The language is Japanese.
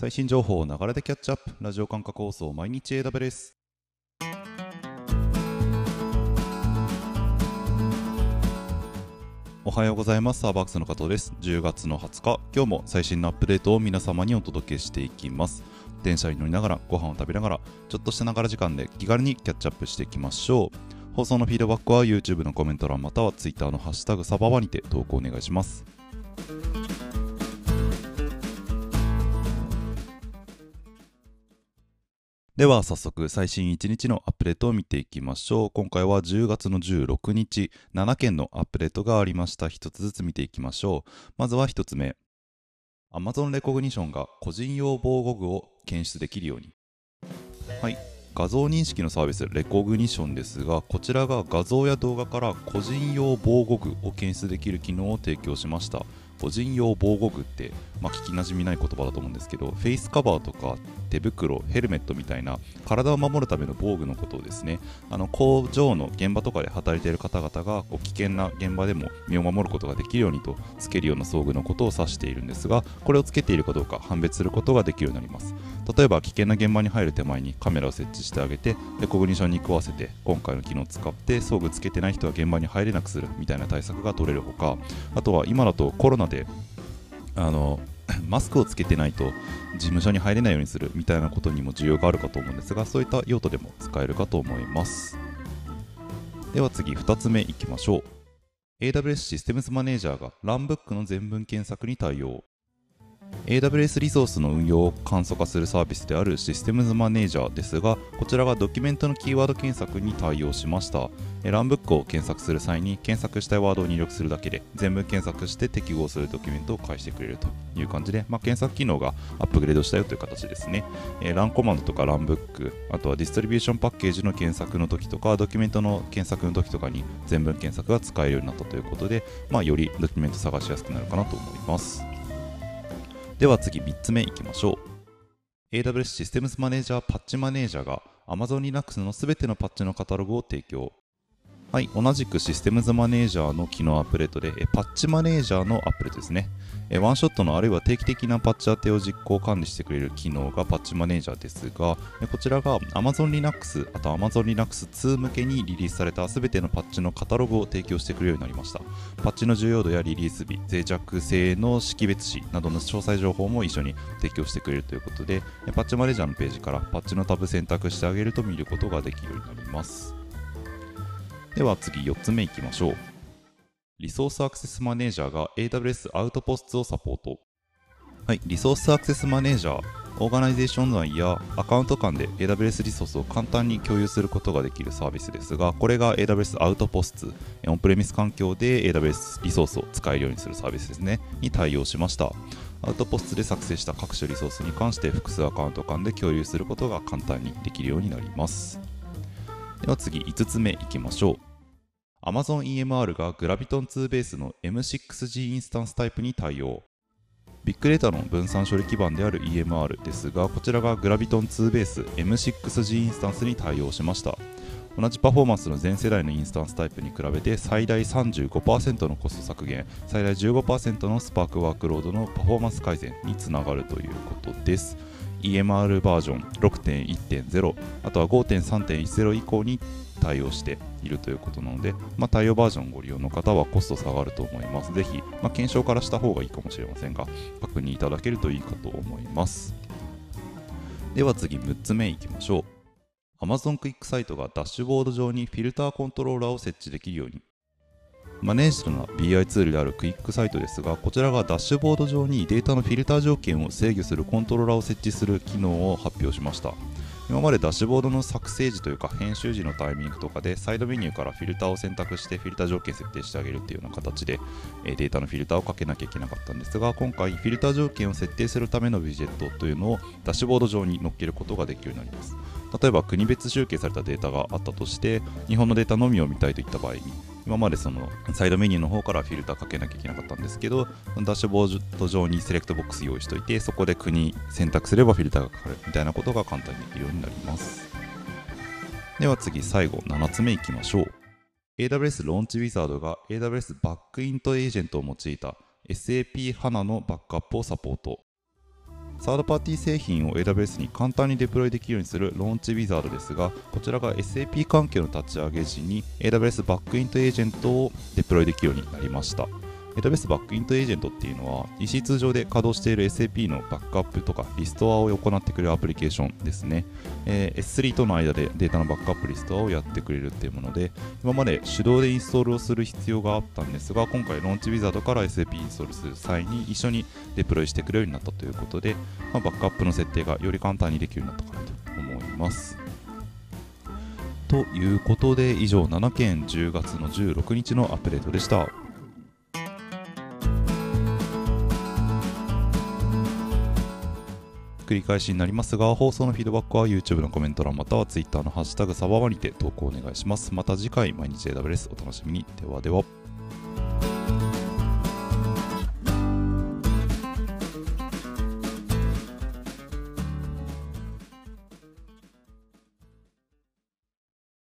最新情報を流れでキャッチアップ。ラジオ感覚放送毎日 AW ですおはようございます。サーバークスの加藤です。10月の20日。今日も最新のアップデートを皆様にお届けしていきます。電車に乗りながらご飯を食べながらちょっとしたながら時間で気軽にキャッチアップしていきましょう。放送のフィードバックは YouTube のコメント欄または Twitter のハッシュタグサババにて投稿お願いします。では早速最新1日のアップデートを見ていきましょう。今回は10月の16日7件のアップデートがありました。1つずつ見ていきましょう。まずは1つ目。Amazon レコグニションが個人用防護具を検出できるように。はい。画像認識のサービスレコグニションですがこちらが画像や動画から個人用防護具を検出できる機能を提供しました個人用防護具って、まあ、聞きなじみない言葉だと思うんですけどフェイスカバーとか手袋ヘルメットみたいな体を守るための防具のことをですねあの工場の現場とかで働いている方々がこう危険な現場でも身を守ることができるようにとつけるような装具のことを指しているんですがこれをつけているかどうか判別することができるようになります。例えば危険な現場に入る手前にカメラを設置してあげてレコグニションに食わせて今回の機能を使って装具つけてない人は現場に入れなくするみたいな対策が取れるほかあとは今だとコロナであの マスクをつけてないと事務所に入れないようにするみたいなことにも需要があるかと思うんですがそういった用途でも使えるかと思います。では次2つ目いきましょう。AWS システムズマネージャーがランブックの全文検索に対応。AWS リソースの運用を簡素化するサービスであるシステムズマネージャーですがこちらがドキュメントのキーワード検索に対応しました。ランブックを検索する際に検索したいワードを入力するだけで全部検索して適合するドキュメントを返してくれるという感じで、まあ、検索機能がアップグレードしたよという形ですね、えー、ランコマンドとかランブックあとはディストリビューションパッケージの検索の時とかドキュメントの検索の時とかに全文検索が使えるようになったということで、まあ、よりドキュメント探しやすくなるかなと思います。では次3つ目いきましょう。AWS システムズマネージャーパッチマネージャーが Amazon Linux のすべてのパッチのカタログを提供。はい、同じくシステムズマネージャーの機能アップデートで、パッチマネージャーのアップデートですね。ワンショットのあるいは定期的なパッチ当てを実行管理してくれる機能がパッチマネージャーですが、こちらが Amazon Linux、あと Amazon Linux 2向けにリリースされたすべてのパッチのカタログを提供してくれるようになりました。パッチの重要度やリリース日、脆弱性の識別子などの詳細情報も一緒に提供してくれるということで、パッチマネージャーのページからパッチのタブ選択してあげると見ることができるようになります。では次4つ目いきましょう。リソースアクセスマネージャーが AWS アウトポストをサポート。はい、リソースアクセスマネージャー、オーガナイゼーション内やアカウント間で AWS リソースを簡単に共有することができるサービスですが、これが AWS アウトポスト、オンプレミス環境で AWS リソースを使えるようにするサービスですね、に対応しました。アウトポストで作成した各種リソースに関して複数アカウント間で共有することが簡単にできるようになります。では次5つ目いきましょう Amazon EMR が Graviton2 ベースの M6G インスタンスタイプに対応。ビッグデータの分散処理基盤である EMR ですがこちらが Graviton2 ベース M6G インスタンスに対応しました。同じパフォーマンスの全世代のインスタンスタイプに比べて最大35%のコスト削減最大15%のスパークワークロードのパフォーマンス改善につながるということです。EMR バージョン6.1.0あとは5.3.10以降に対応しているということなので、まあ、対応バージョンをご利用の方はコスト下がると思います。ぜひ、まあ、検証からした方がいいかもしれませんが、確認いただけるといいかと思います。では次、6つ目いきましょう。Amazon クイックサイトがダッシュボード上にフィルターコントローラーを設置できるようにマネージドな BI ツールであるクイックサイトですが、こちらがダッシュボード上にデータのフィルター条件を制御するコントローラーを設置する機能を発表しました。今までダッシュボードの作成時というか編集時のタイミングとかでサイドメニューからフィルターを選択してフィルター条件設定してあげるっていうような形でデータのフィルターをかけなきゃいけなかったんですが今回フィルター条件を設定するためのウィジェットというのをダッシュボード上に載っけることができるようになります例えば国別集計されたデータがあったとして日本のデータのみを見たいといった場合に今までそのサイドメニューの方からフィルターかけなきゃいけなかったんですけどダッシュボード上にセレクトボックス用意しておいてそこで国選択すればフィルターがかかるみたいなことが簡単にできるようになります。では次最後7つ目いきましょう。AWS ローンチウィザードが AWS バックイントエージェントを用いた SAP HANA のバックアップをサポート。サードパーティー製品を AWS に簡単にデプロイできるようにするローンチウィザードですが、こちらが SAP 関係の立ち上げ時に AWS バックイントエージェントをデプロイできるようになりました。AWS バックイントエージェントっていうのは EC2 上で稼働している SAP のバックアップとかリストアを行ってくれるアプリケーションですね、えー、S3 との間でデータのバックアップリストアをやってくれるっていうもので今まで手動でインストールをする必要があったんですが今回ローンチウィザードから SAP インストールする際に一緒にデプロイしてくれるようになったということで、まあ、バックアップの設定がより簡単にできるようになったかなと思いますということで以上7件10月の16日のアップデートでした。繰り返しになりますが、放送のフィードバックは YouTube のコメント欄または Twitter のハッシュタグサバワにて投稿お願いします。また次回、毎日 AWS お楽しみに。ではでは。